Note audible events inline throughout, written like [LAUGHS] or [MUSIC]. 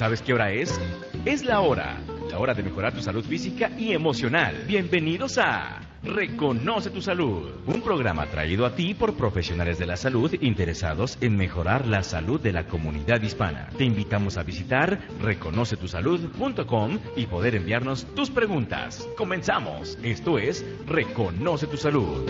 ¿Sabes qué hora es? Es la hora. La hora de mejorar tu salud física y emocional. Bienvenidos a Reconoce tu Salud, un programa traído a ti por profesionales de la salud interesados en mejorar la salud de la comunidad hispana. Te invitamos a visitar reconocetusalud.com y poder enviarnos tus preguntas. Comenzamos. Esto es Reconoce tu Salud.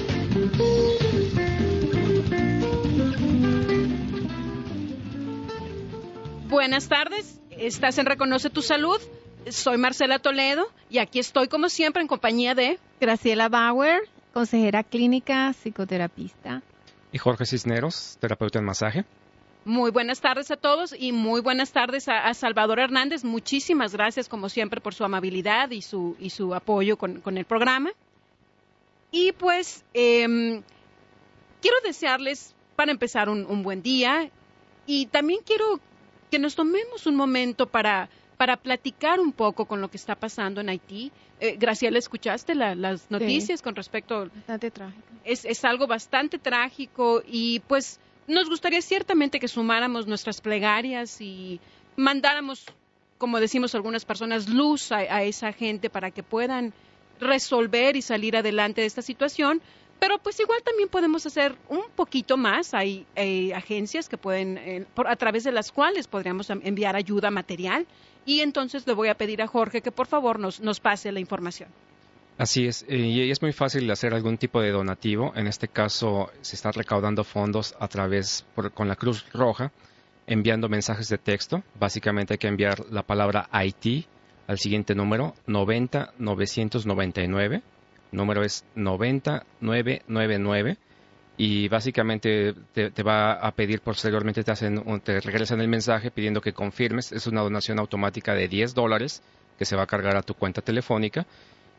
Buenas tardes, estás en Reconoce tu Salud. Soy Marcela Toledo y aquí estoy como siempre en compañía de Graciela Bauer, consejera clínica, psicoterapista. Y Jorge Cisneros, terapeuta en masaje. Muy buenas tardes a todos y muy buenas tardes a, Salvador Hernández. Muchísimas gracias como siempre por su amabilidad y su, y su apoyo con, el programa. Y pues em, quiero desearles para empezar un buen día y también quiero que nos tomemos un momento para, para platicar un poco con lo que está pasando en Haití. Eh, Graciela, ¿escuchaste las noticias con respecto? Bastante trágico. Es, es algo bastante trágico y pues nos gustaría ciertamente que sumáramos nuestras plegarias y mandáramos, como decimos algunas personas, luz a esa gente para que puedan resolver y salir adelante de esta situación, pero pues igual también podemos hacer un poquito más. Hay eh, agencias que pueden, eh, a través de las cuales podríamos enviar ayuda material. Y entonces le voy a pedir a Jorge que por favor nos, nos pase la información. Así es, eh, y es muy fácil hacer algún tipo de donativo. En este caso, se está recaudando fondos a través con la Cruz Roja, enviando mensajes de texto. Básicamente hay que enviar la palabra IT al siguiente número, 90 999 número es 90999 y básicamente te, va a pedir posteriormente, te, hacen, te regresan el mensaje pidiendo que confirmes. Es una donación automática de 10 dólares que se va a cargar a tu cuenta telefónica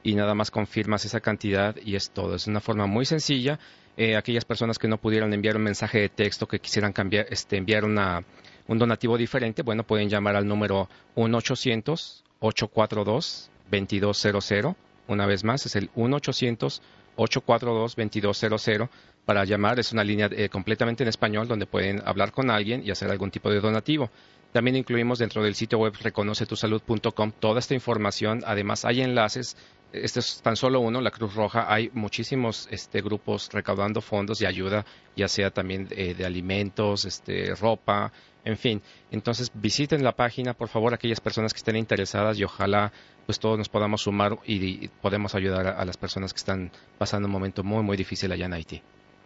y nada más confirmas esa cantidad y es todo. Es una forma muy sencilla. Eh, aquellas personas que no pudieron enviar un mensaje de texto, que quisieran cambiar, este, enviar una, un donativo diferente, bueno, pueden llamar al número 1-800-842-2200 una vez más, es el 1-800-842-2200 para llamar. Es una línea eh, completamente en español donde pueden hablar con alguien y hacer algún tipo de donativo. También incluimos dentro del sitio web reconocetusalud.com toda esta información. Además, hay enlaces. Este es tan solo uno, la Cruz Roja. Hay muchísimos este, grupos recaudando fondos y ayuda, ya sea también eh, de alimentos, este, ropa, en fin. Entonces, visiten la página, por favor, aquellas personas que estén interesadas y ojalá pues todos nos podamos sumar y, podemos ayudar a, las personas que están pasando un momento muy, muy difícil allá en Haití.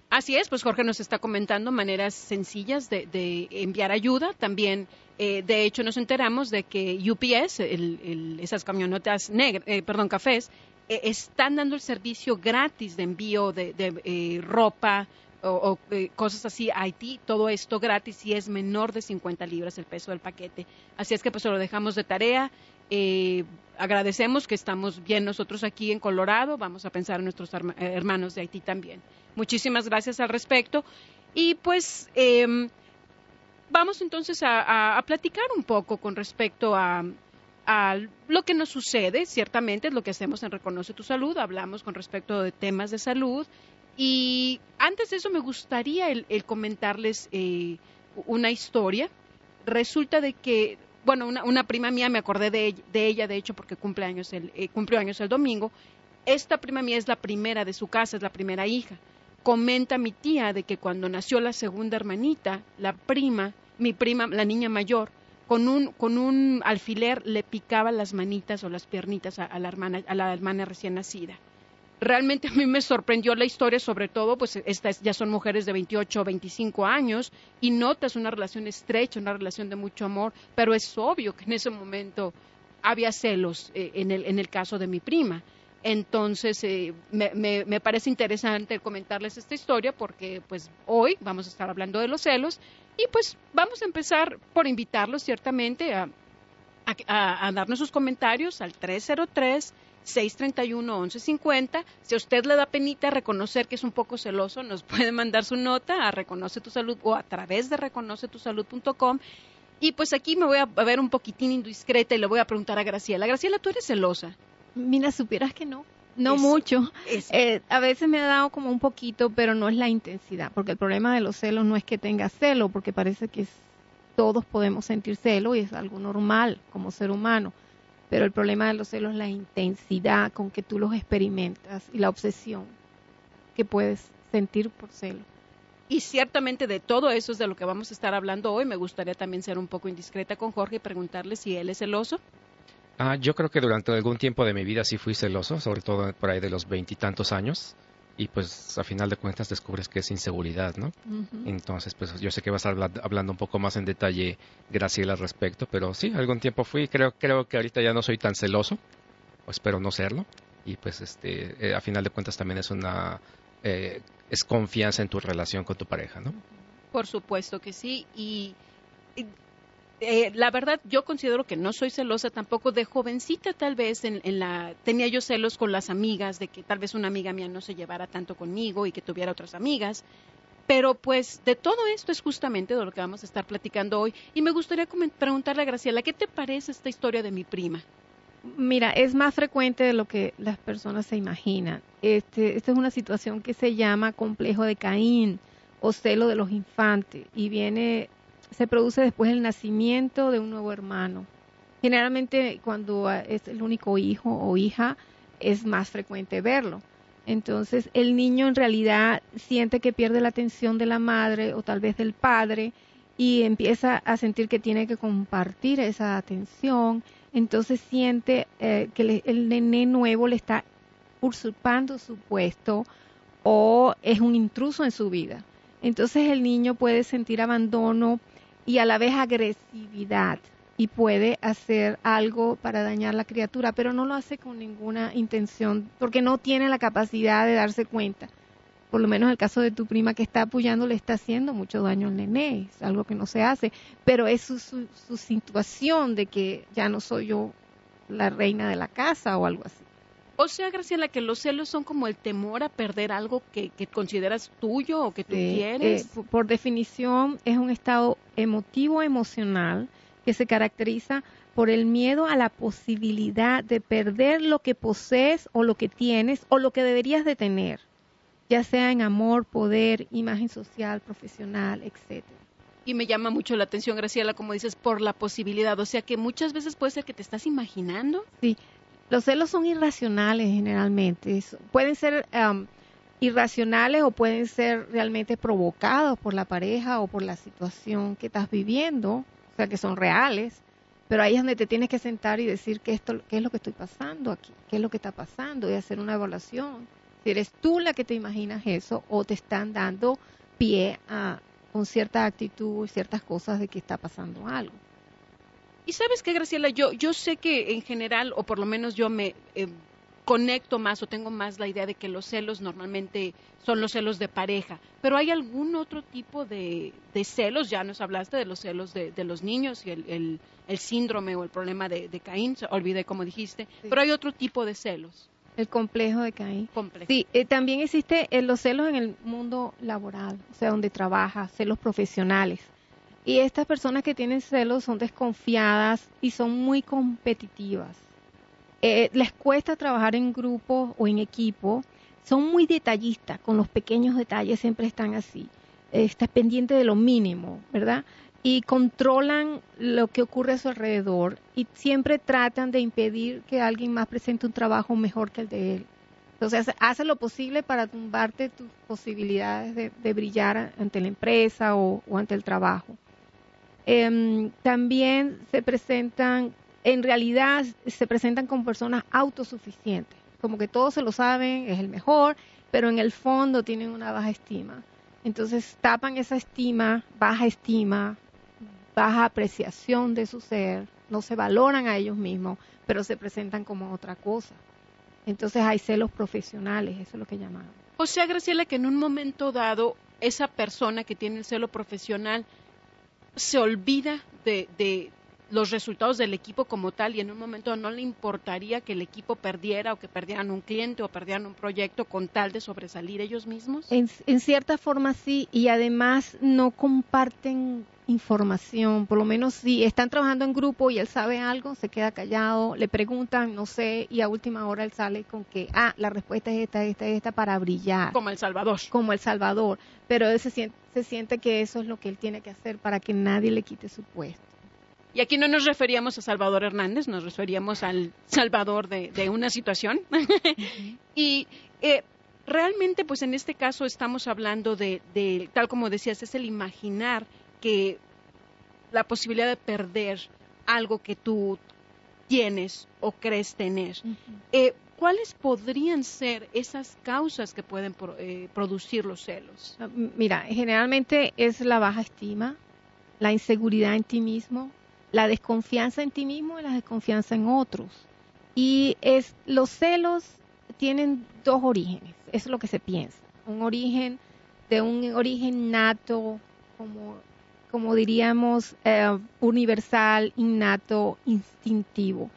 Así es, pues Jorge nos está comentando maneras sencillas de, enviar ayuda. También, eh, de hecho, nos enteramos de que UPS, esas camionetas negras, eh, perdón, cafés, eh, están dando el servicio gratis de envío de, ropa o, cosas así a Haití. Todo esto gratis y es menor de 50 libras el peso del paquete. Así es que pues lo dejamos de tarea. agradecemos que estamos bien nosotros aquí en Colorado. Vamos a pensar en nuestros hermanos de Haití también. Muchísimas gracias al respecto. Y pues em, vamos entonces a, platicar un poco con respecto a, lo que nos sucede, ciertamente es lo que hacemos en Reconoce tu Salud, hablamos con respecto de temas de salud. Y antes de eso me gustaría el, comentarles eh, una historia. Resulta de que, bueno, una, prima mía, me acordé de, ella, de hecho, porque cumple años el, eh, cumplió años el domingo. Esta prima mía es la primera de su casa, es la primera hija comenta mi tía de que cuando nació la segunda hermanita, la prima, mi prima, la niña mayor, con un, con un alfiler le picaba las manitas o las piernitas a, la hermana, a la hermana recién nacida. Realmente a mí me sorprendió la historia, sobre todo, pues estas ya son mujeres de 28 o 25 años y notas una relación estrecha, una relación de mucho amor, pero es obvio que en ese momento había celos eh, en, el, en el caso de mi prima. Entonces, eh, me, parece interesante comentarles esta historia porque pues hoy vamos a estar hablando de los celos y pues vamos a empezar por invitarlos ciertamente a, darnos sus comentarios al 303 631-1150. Si a usted le da penita reconocer que es un poco celoso, nos [LAUGHS] puede mandar su nota a Reconoce tu Salud o a través de reconocetusalud.com. Y pues aquí me voy a ver un poquitín indiscreta y le voy a preguntar a Graciela. Graciela, ¿tú eres celosa? Mira, supieras que no. No mucho. Eh, a veces me ha dado como un poquito, pero no es la intensidad, porque el problema de los celos no es que tenga celo, porque parece que todos podemos sentir celo y es algo normal como ser humano. Pero el problema de los celos es la intensidad con que tú los experimentas y la obsesión que puedes sentir por celo. Y ciertamente de todo eso es de lo que vamos a estar hablando hoy. Me gustaría también ser un poco indiscreta con Jorge y preguntarle si él es celoso. Ah, yo creo que durante algún tiempo de mi vida sí fui celoso, sobre todo por ahí de los veintitantos años. Y pues a final de cuentas descubres que es inseguridad, ¿no? Entonces, pues yo sé que vas a estar hablando un poco más en detalle, Graciela, al respecto, pero sí, algún tiempo fui. Creo, creo que ahorita ya no soy tan celoso, o espero no serlo. Y pues este, eh, a final de cuentas también es una eh, es confianza en tu relación con tu pareja, ¿no? Por supuesto que sí. Y, eh, la verdad, yo considero que no soy celosa tampoco de jovencita, tal vez en, la tenía yo celos con las amigas de que tal vez una amiga mía no se llevara tanto conmigo y que tuviera otras amigas. Pero pues de todo esto es justamente de lo que vamos a estar platicando hoy. Y me gustaría preguntarle a Graciela, ¿qué te parece esta historia de mi prima? Mira, es más frecuente de lo que las personas se imaginan. Este, esta es una situación que se llama complejo de Caín o celo de los infantes y viene, se produce después del nacimiento de un nuevo hermano. Generalmente cuando es el único hijo o hija es más frecuente verlo. Entonces el niño en realidad siente que pierde la atención de la madre o tal vez del padre y empieza a sentir que tiene que compartir esa atención entonces siente eh, que el nené nuevo le está usurpando su puesto o es un intruso en su vida. Entonces el niño puede sentir abandono y a la vez agresividad y puede hacer algo para dañar la criatura, pero no lo hace con ninguna intención porque no tiene la capacidad de darse cuenta por lo menos el caso de tu prima que está apoyando le está haciendo mucho daño al nené, es algo que no se hace, pero es su, su, situación de que ya no soy yo la reina de la casa o algo así. O sea, Graciela, que los celos son como el temor a perder algo que, consideras tuyo o que tú quieres. Eh, por definición, es un estado emotivo emocional que se caracteriza por el miedo a la posibilidad de perder lo que posees o lo que tienes o lo que deberías de tener ya sea en amor, poder, imagen social, profesional, etcétera. Y me llama mucho la atención, Graciela, como dices, por la posibilidad. O sea que muchas veces puede ser que te estás imaginando. Sí, los celos son irracionales generalmente. Pueden ser irracionales o pueden ser realmente provocados por la pareja o por la situación que estás viviendo, o sea que son reales. Pero ahí es donde te tienes que sentar y decir qué, esto, qué es lo que estoy pasando aquí, qué es lo que está pasando y hacer una evaluación eres tú la que te imaginas eso o te están dando pie a con cierta actitud y ciertas cosas de que está pasando algo. Y sabes qué, Graciela, yo, yo sé que en general, o por lo menos yo me eh, conecto más o tengo más la idea de que los celos normalmente son los celos de pareja, pero ¿hay algún otro tipo de, celos? Ya nos hablaste de los celos de, los niños y el, síndrome o el problema de, Caín, olvidé como dijiste, pero hay otro tipo de celos. El complejo de Caín. Sí, eh, también existe eh, los celos en el mundo laboral, o sea, donde trabaja, celos profesionales. Y estas personas que tienen celos son desconfiadas y son muy competitivas. Eh, les cuesta trabajar en grupo o en equipo. Son muy detallistas, con los pequeños detalles siempre están así. Estás pendiente de lo mínimo, ¿verdad? y controlan lo que ocurre a su alrededor y siempre tratan de impedir que alguien más presente un trabajo mejor que el de él. Entonces hace lo posible para tumbarte tus posibilidades de, brillar ante la empresa o, ante el trabajo. Em, también se presentan, en realidad se presentan como personas autosuficientes, como que todos se lo saben, es el mejor, pero en el fondo tienen una baja estima. Entonces tapan esa estima, baja estima, baja apreciación de su ser, no se valoran a ellos mismos, pero se presentan como otra cosa. Entonces hay celos profesionales, eso es lo que llamamos. O sea, Graciela, que en un momento dado esa persona que tiene el celo profesional se olvida de, los resultados del equipo como tal y en un momento no le importaría que el equipo perdiera o que perdieran un cliente o perdieran un proyecto con tal de sobresalir ellos mismos? En, en cierta forma sí, y además no comparten información, por lo menos si están trabajando en grupo y él sabe algo, se queda callado, le preguntan, no sé, y a última hora él sale con que, ah, la respuesta es esta, esta, esta, para brillar. Como El Salvador. Como El Salvador, pero él se siente, se siente que eso es lo que él tiene que hacer para que nadie le quite su puesto. Y aquí no nos referíamos a Salvador Hernández, nos referíamos al Salvador de, una situación. [LAUGHS] y eh, realmente, pues en este caso estamos hablando de, tal como decías, es el imaginar que la posibilidad de perder algo que tú tienes o crees tener. Eh, ¿Cuáles podrían ser esas causas que pueden eh, producir los celos? Ah, mira, generalmente es la baja estima, la inseguridad en ti mismo, la desconfianza en ti mismo y la desconfianza en otros. Y es, los celos tienen dos orígenes, eso es lo que se piensa. Un origen de un origen nato, como, como diríamos, eh, universal, innato, instintivo.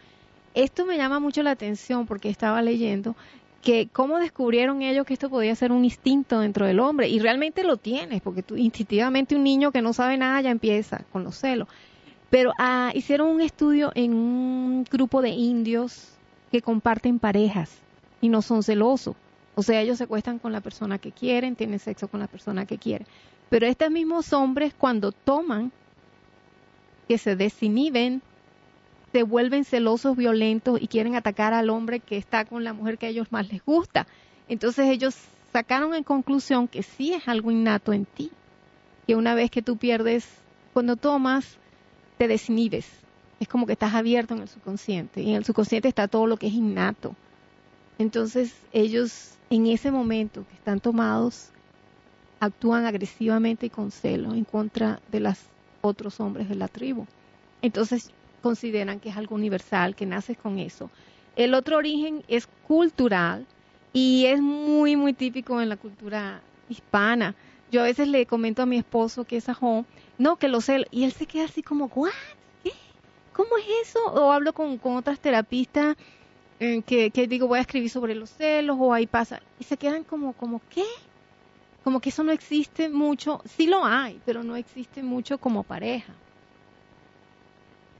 Esto me llama mucho la atención porque estaba leyendo que cómo descubrieron ellos que esto podía ser un instinto dentro del hombre y realmente lo tienes porque tú instintivamente un niño que no sabe nada ya empieza con los celos pero ah, hicieron un estudio en un grupo de indios que comparten parejas y no son celosos. O sea, ellos se acuestan con la persona que quieren, tienen sexo con la persona que quieren. Pero estos mismos hombres cuando toman, que se desinhiben, se vuelven celosos, violentos y quieren atacar al hombre que está con la mujer que a ellos más les gusta. Entonces ellos sacaron en conclusión que sí es algo innato en ti, que una vez que tú pierdes, cuando tomas, te desinhibes. Es como que estás abierto en el subconsciente y en el subconsciente está todo lo que es innato. Entonces ellos en ese momento que están tomados actúan agresivamente y con celo en contra de los otros hombres de la tribu. Entonces consideran que es algo universal, que naces con eso. El otro origen es cultural y es muy, muy típico en la cultura hispana. Yo a veces le comento a mi esposo que es sajón no, que lo sé, y él se queda así como, ¿what? ¿Qué? ¿Cómo es eso? O hablo con, otras terapistas eh, que, que, digo, voy a escribir sobre los celos, o ahí pasa, y se quedan como, como, ¿qué? Como que eso no existe mucho, sí lo hay, pero no existe mucho como pareja.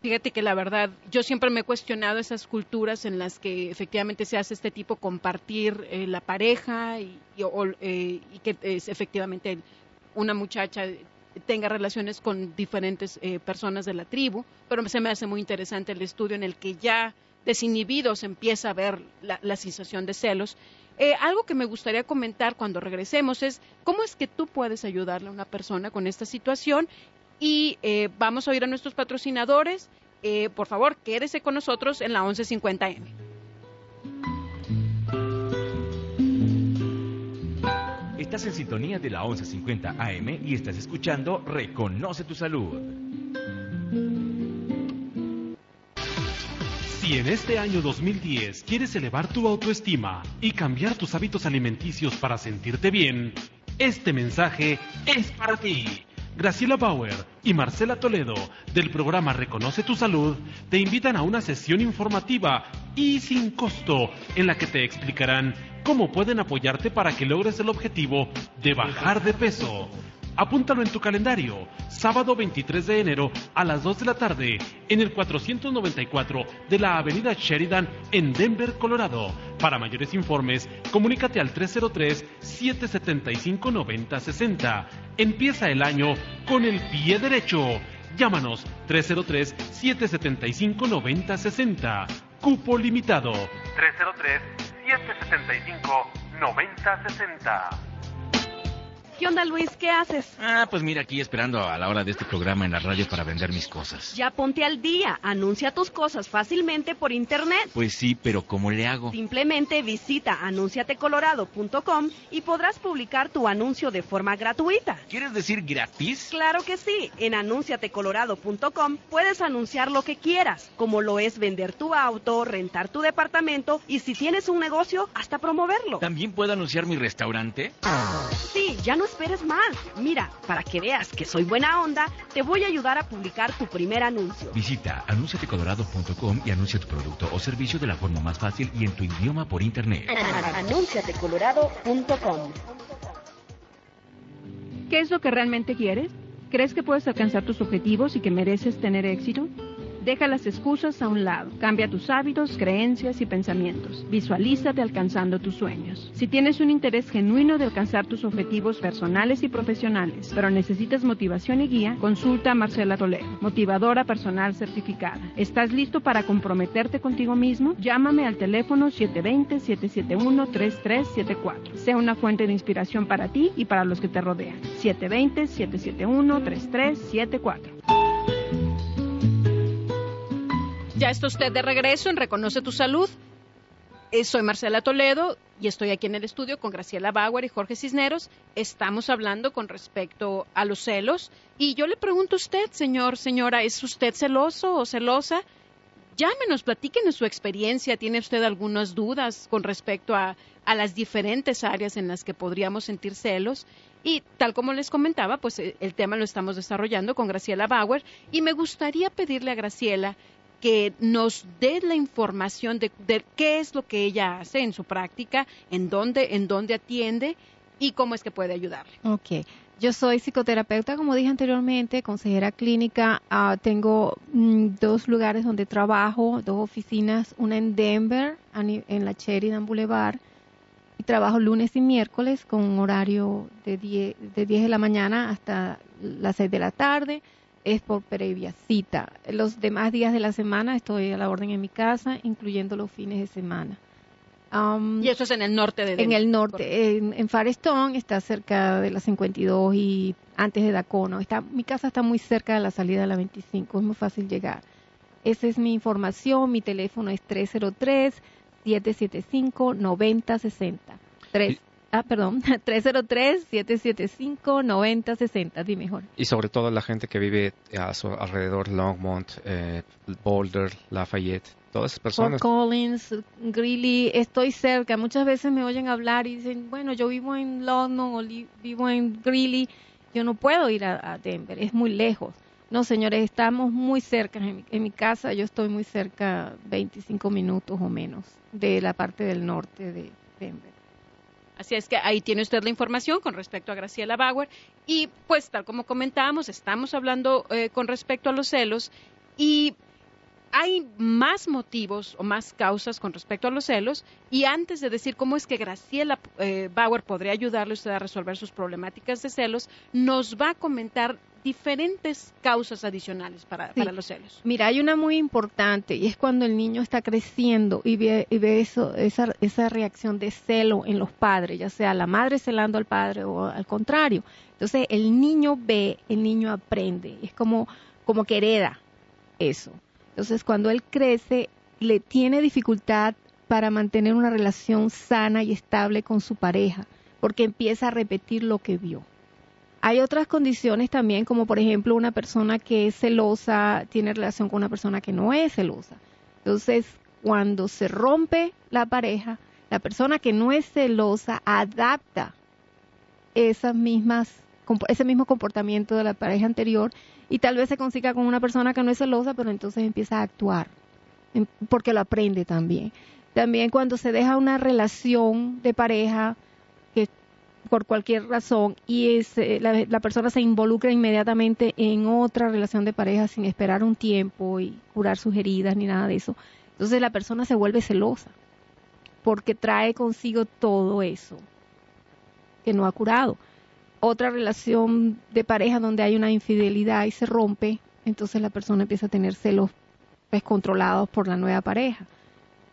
Fíjate que la verdad, yo siempre me he cuestionado esas culturas en las que efectivamente se hace este tipo compartir eh, la pareja y, eh, y que es efectivamente una muchacha tenga relaciones con diferentes eh, personas de la tribu, pero se me hace muy interesante el estudio en el que ya desinhibidos empieza a ver la, sensación de celos. Eh, algo que me gustaría comentar cuando regresemos es cómo es que tú puedes ayudarle a una persona con esta situación y eh, vamos a oír a nuestros patrocinadores. por favor, quédese con nosotros en la 1150M. Estás en sintonía de la 1150 AM y estás escuchando Reconoce tu Salud. Si en este año 2010 quieres elevar tu autoestima y cambiar tus hábitos alimenticios para sentirte bien, este mensaje es para ti. Graciela Bauer y Marcela Toledo del programa Reconoce tu Salud te invitan a una sesión informativa y sin costo en la que te explicarán cómo pueden apoyarte para que logres el objetivo de bajar de peso. Apúntalo en tu calendario, sábado 23 de enero a las 2 de la tarde, en el 494 de la Avenida Sheridan en Denver, Colorado. Para mayores informes, comunícate al 303-775-9060. Empieza el año con el pie derecho. Llámanos 303-775-9060. Cupo limitado. 303 775-9060. ¿Qué onda, Luis? ¿Qué haces? Ah, pues mira, aquí esperando a la hora de este programa en la radio para vender mis cosas. Ya ponte al día. Anuncia tus cosas fácilmente por internet. Pues sí, pero ¿cómo le hago? Simplemente visita anunciatecolorado.com y podrás publicar tu anuncio de forma gratuita. ¿Quieres decir gratis? Claro que sí. En anunciatecolorado.com puedes anunciar lo que quieras, como lo es vender tu auto, rentar tu departamento y si tienes un negocio, hasta promoverlo. ¿También puedo anunciar mi restaurante? Sí, ya no esperes más. Mira, para que veas que soy buena onda, te voy a ayudar a publicar tu primer anuncio. Visita anunciatecolorado.com y anuncia tu producto o servicio de la forma más fácil y en tu idioma por internet. anunciatecolorado.com ¿Qué es lo que realmente quieres? ¿Crees que puedes alcanzar tus objetivos y que mereces tener éxito? Deja las excusas a un lado. Cambia tus hábitos, creencias y pensamientos. Visualízate alcanzando tus sueños. Si tienes un interés genuino de alcanzar tus objetivos personales y profesionales, pero necesitas motivación y guía, consulta a Marcela Toledo, motivadora personal certificada. ¿Estás listo para comprometerte contigo mismo? Llámame al teléfono 720-771-3374. Sea una fuente de inspiración para ti y para los que te rodean. 720-771-3374. Ya está usted de regreso en Reconoce tu Salud. Eh, soy Marcela Toledo y estoy aquí en el estudio con Graciela Bauer y Jorge Cisneros. Estamos hablando con respecto a los celos. Y yo le pregunto a usted, señor, señora, ¿es usted celoso o celosa? Llámenos, platíquenos su experiencia. ¿Tiene usted algunas dudas con respecto a, las diferentes áreas en las que podríamos sentir celos? Y tal como les comentaba, pues eh, el tema lo estamos desarrollando con Graciela Bauer y me gustaría pedirle a Graciela que nos dé la información de, qué es lo que ella hace en su práctica, en dónde, en dónde atiende y cómo es que puede ayudarle. Ok. Yo soy psicoterapeuta, como dije anteriormente, consejera clínica. Ah, tengo mm, dos lugares donde trabajo, dos oficinas, una en Denver, en la Sheridan Boulevard, y trabajo lunes y miércoles con un horario de 10 de, 10 de la mañana hasta las 6 de la tarde es por previa cita. Los demás días de la semana estoy a la orden en mi casa, incluyendo los fines de semana. Um, y eso es en el norte de En el norte, en, en, Firestone, está cerca de la 52 y antes de Dacono. Está, mi casa está muy cerca de la salida de la 25, es muy fácil llegar. Esa es mi información, mi teléfono es 303 775 9060. 3 Ah, perdón, [LAUGHS] 303-775-9060, dime mejor. Y sobre todo la gente que vive a su alrededor, Longmont, eh, Boulder, Lafayette, todas esas personas. Fort Collins, Greeley, estoy cerca. Muchas veces me oyen hablar y dicen, bueno, yo vivo en Longmont o vivo en Greeley, yo no puedo ir a, Denver, es muy lejos. No, señores, estamos muy cerca. En mi, en mi, casa yo estoy muy cerca, 25 minutos o menos, de la parte del norte de Denver. Así es que ahí tiene usted la información con respecto a Graciela Bauer. Y pues tal como comentábamos, estamos hablando eh, con respecto a los celos y hay más motivos o más causas con respecto a los celos y antes de decir cómo es que Graciela eh, Bauer podría ayudarle usted a resolver sus problemáticas de celos, nos va a comentar diferentes causas adicionales para, los celos. Mira, hay una muy importante y es cuando el niño está creciendo y ve, eso, esa, esa reacción de celo en los padres, ya sea la madre celando al padre o al contrario. Entonces el niño ve, el niño aprende, es como, como que hereda eso. Entonces, cuando él crece, le tiene dificultad para mantener una relación sana y estable con su pareja, porque empieza a repetir lo que vio. Hay otras condiciones también, como por ejemplo una persona que es celosa tiene relación con una persona que no es celosa. Entonces, cuando se rompe la pareja, la persona que no es celosa adapta esas mismas, ese mismo comportamiento de la pareja anterior y tal vez se consiga con una persona que no es celosa, pero entonces empieza a actuar, porque lo aprende también. También cuando se deja una relación de pareja por cualquier razón y eh, la, persona se involucra inmediatamente en otra relación de pareja sin esperar un tiempo y curar sus heridas ni nada de eso, entonces la persona se vuelve celosa porque trae consigo todo eso que no ha curado otra relación de pareja donde hay una infidelidad y se rompe, entonces la persona empieza a tener celos descontrolados por la nueva pareja.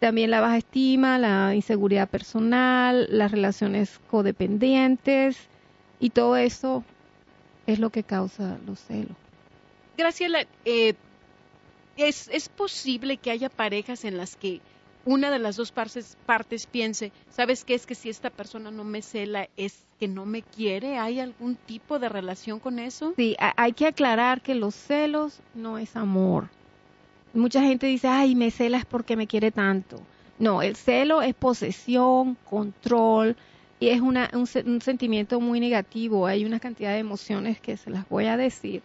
También la baja estima, la inseguridad personal, las relaciones codependientes y todo eso es lo que causa los celos. Graciela, eh, ¿es, ¿es posible que haya parejas en las que una de las dos partes, partes piense, ¿sabes qué? Es que si esta persona no me cela, es que no me quiere. ¿Hay algún tipo de relación con eso? Sí, hay que aclarar que los celos no es amor. Mucha gente dice, ay, me celas porque me quiere tanto. No, el celo es posesión, control, y es una, un, sentimiento muy negativo. Hay una cantidad de emociones que se las voy a decir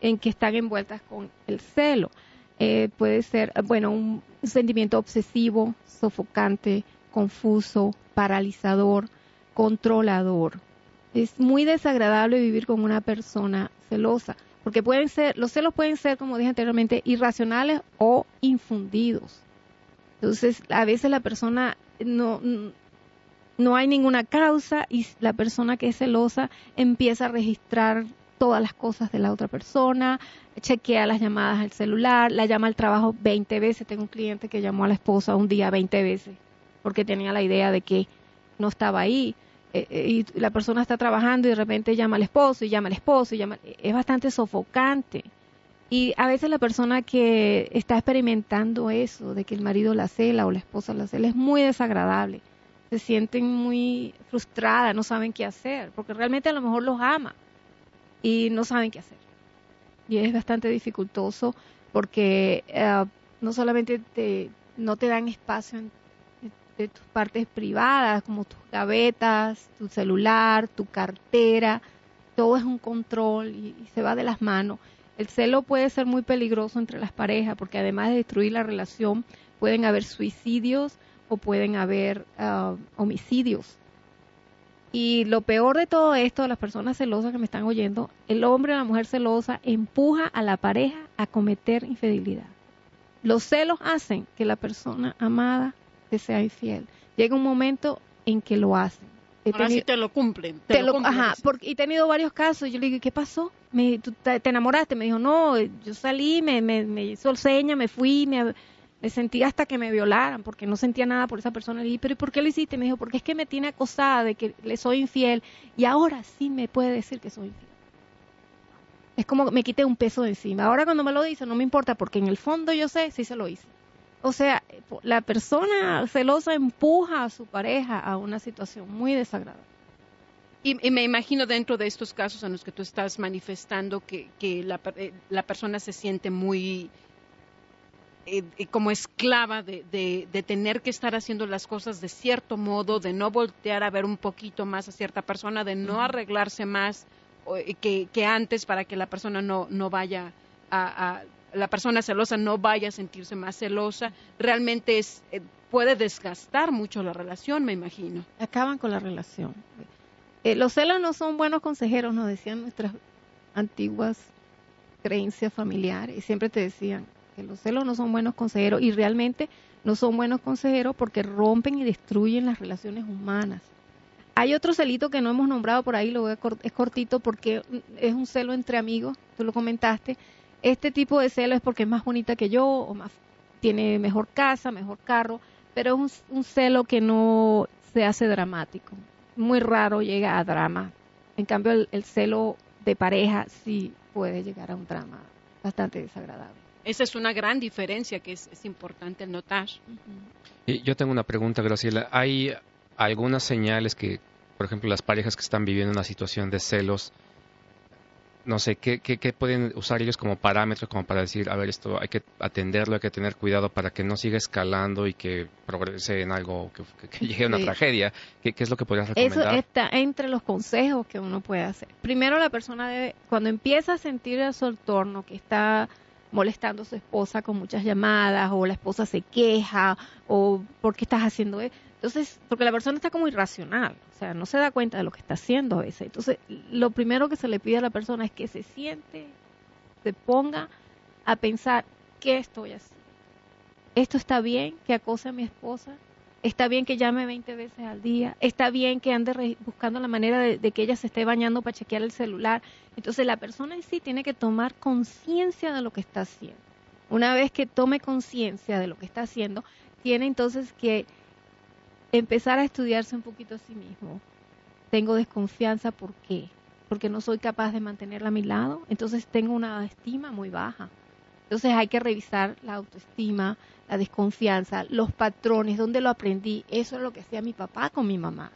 en que están envueltas con el celo. Eh, puede ser, bueno, un sentimiento obsesivo, sofocante, confuso, paralizador, controlador. Es muy desagradable vivir con una persona celosa, porque pueden ser, los celos pueden ser, como dije anteriormente, irracionales o infundidos. Entonces, a veces la persona no, no hay ninguna causa y la persona que es celosa empieza a registrar todas las cosas de la otra persona, chequea las llamadas al celular, la llama al trabajo 20 veces. Tengo un cliente que llamó a la esposa un día 20 veces porque tenía la idea de que no estaba ahí. Eh, eh, y la persona está trabajando y de repente llama al esposo y llama al esposo y llama. Es bastante sofocante. Y a veces la persona que está experimentando eso, de que el marido la cela o la esposa la cela, es muy desagradable se sienten muy frustradas, no saben qué hacer, porque realmente a lo mejor los ama y no saben qué hacer. Y es bastante dificultoso porque eh, no solamente te, no te dan espacio en, de tus partes privadas, como tus gavetas, tu celular, tu cartera, todo es un control y se va de las manos. El celo puede ser muy peligroso entre las parejas porque además de destruir la relación, pueden haber suicidios, o pueden haber ah, homicidios. Y lo peor de todo esto, las personas celosas que me están oyendo, el hombre o la mujer celosa empuja a la pareja a cometer infidelidad. Los celos hacen que la persona amada te sea infiel. Llega un momento en que lo hacen. Ahora sí te lo cumplen. Te, lo, ajá, porque he tenido varios casos. Yo le digo, ¿qué pasó? Me, tú te, enamoraste? Me dijo, no, yo salí, me, me, me hizo seña, me fui, me, me sentí hasta que me violaran porque no sentía nada por esa persona. Le dije, pero ¿por qué lo hiciste? Me dijo, porque es que me tiene acosada de que le soy infiel y ahora sí me puede decir que soy infiel. Es como me quité un peso de encima. Ahora cuando me lo dice no me importa porque en el fondo yo sé si se lo hice. O sea, la persona celosa empuja a su pareja a una situación muy desagradable. Y, me imagino dentro de estos casos en los que tú estás manifestando que, la, eh, la persona se siente muy eh, eh, como esclava de, de, tener que estar haciendo las cosas de cierto modo, de no voltear a ver un poquito más a cierta persona, de no arreglarse más que, que, antes para que la persona no, no vaya a, la persona celosa no vaya a sentirse más celosa, realmente es, puede desgastar mucho la relación, me imagino. Acaban con la relación. los celos no son buenos consejeros, nos decían nuestras antiguas creencias familiares, y siempre te decían, los celos no son buenos consejeros y realmente no son buenos consejeros porque rompen y destruyen las relaciones humanas. Hay otro celito que no hemos nombrado por ahí, lo voy a es cortito porque es un celo entre amigos, tú lo comentaste. Este tipo de celo es porque es más bonita que yo o más tiene mejor casa, mejor carro, pero es un, celo que no se hace dramático. Muy raro llega a drama. En cambio, el, el celo de pareja sí puede llegar a un drama bastante desagradable. Esa es una gran diferencia que es, importante notar. yo tengo una pregunta, Graciela. ¿Hay algunas señales que, por ejemplo, las parejas que están viviendo una situación de celos, no sé, ¿qué, qué, pueden usar ellos como parámetros como para decir, a ver, esto hay que atenderlo, hay que tener cuidado para que no siga escalando y que progrese en algo, que, llegue a una tragedia? ¿Qué, es lo que podrías recomendar? Eso está entre los consejos que uno puede hacer. Primero, la persona debe, cuando empieza a sentir a su entorno que está molestando a su esposa con muchas llamadas o la esposa se queja o ¿por qué estás haciendo eso? Entonces, porque la persona está como irracional, o sea, no se da cuenta de lo que está haciendo a veces. Entonces, lo primero que se le pide a la persona es que se siente, se ponga a pensar, ¿qué estoy haciendo? ¿Esto está bien que acose a mi esposa? está bien que llame 20 veces al día, está bien que ande buscando la manera de, que ella se esté bañando para chequear el celular. Entonces la persona en sí tiene que tomar conciencia de lo que está haciendo. Una vez que tome conciencia de lo que está haciendo, tiene entonces que empezar a estudiarse un poquito a sí mismo. Tengo desconfianza, ¿por qué? Porque no soy capaz de mantenerla a mi lado, entonces tengo una estima muy baja. Entonces hay que revisar la autoestima, la desconfianza, los patrones, dónde lo aprendí. Eso es lo que hacía mi papá con mi mamá.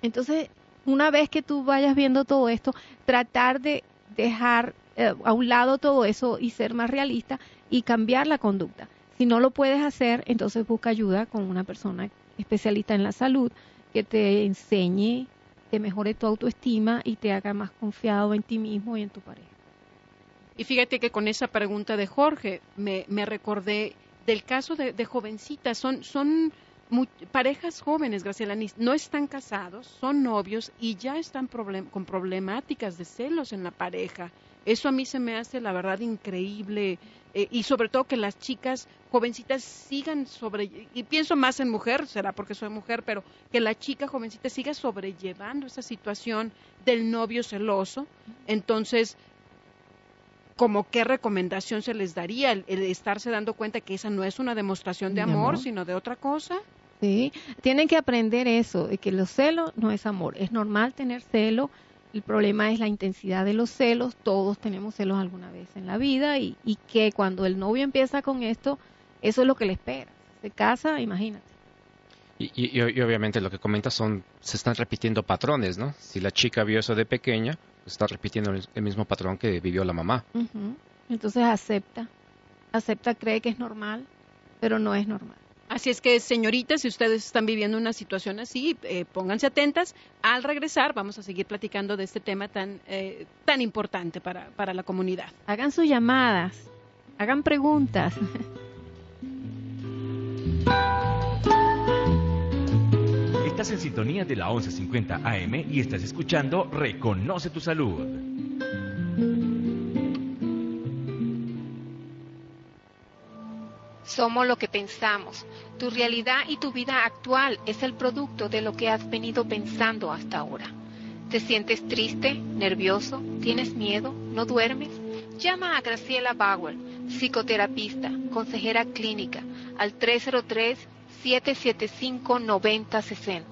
Entonces, una vez que tú vayas viendo todo esto, tratar de dejar eh, a un lado todo eso y ser más realista y cambiar la conducta. Si no lo puedes hacer, entonces busca ayuda con una persona especialista en la salud que te enseñe, te mejore tu autoestima y te haga más confiado en ti mismo y en tu pareja. Y fíjate que con esa pregunta de Jorge me, recordé del caso de, jovencitas, son, son parejas jóvenes, Graciela, no están casados, son novios y ya están con problemáticas de celos en la pareja. Eso a mí se me hace, la verdad, increíble. Eh, y sobre todo que las chicas jovencitas sigan sobre, y pienso más en mujer, será porque soy mujer, pero que la chica jovencita siga sobrellevando esa situación del novio celoso. Entonces, como qué recomendación se les daría el, estarse dando cuenta que esa no es una demostración de, amor, sino de otra cosa? Sí, tienen que aprender eso, de que los celos no es amor. Es normal tener celo, el problema es la intensidad de los celos, todos tenemos celos alguna vez en la vida y, que cuando el novio empieza con esto, eso es lo que le espera. Se casa, imagínate. Y, obviamente lo que comentas son, se están repitiendo patrones, ¿no? Si la chica vio eso de pequeña, pues está repitiendo el, mismo patrón que vivió la mamá. Entonces acepta, acepta, cree que es normal, pero no es normal. Así es que, señoritas, si ustedes están viviendo una situación así, eh, pónganse atentas. Al regresar, vamos a seguir platicando de este tema tan, eh, tan importante para, para la comunidad. Hagan sus llamadas, hagan preguntas. Estás en sintonía de la 1150 AM y estás escuchando Reconoce tu Salud. Somos lo que pensamos. Tu realidad y tu vida actual es el producto de lo que has venido pensando hasta ahora. ¿Te sientes triste, nervioso, tienes miedo, no duermes? Llama a Graciela Bauer, psicoterapista, consejera clínica, al 303-775-9060.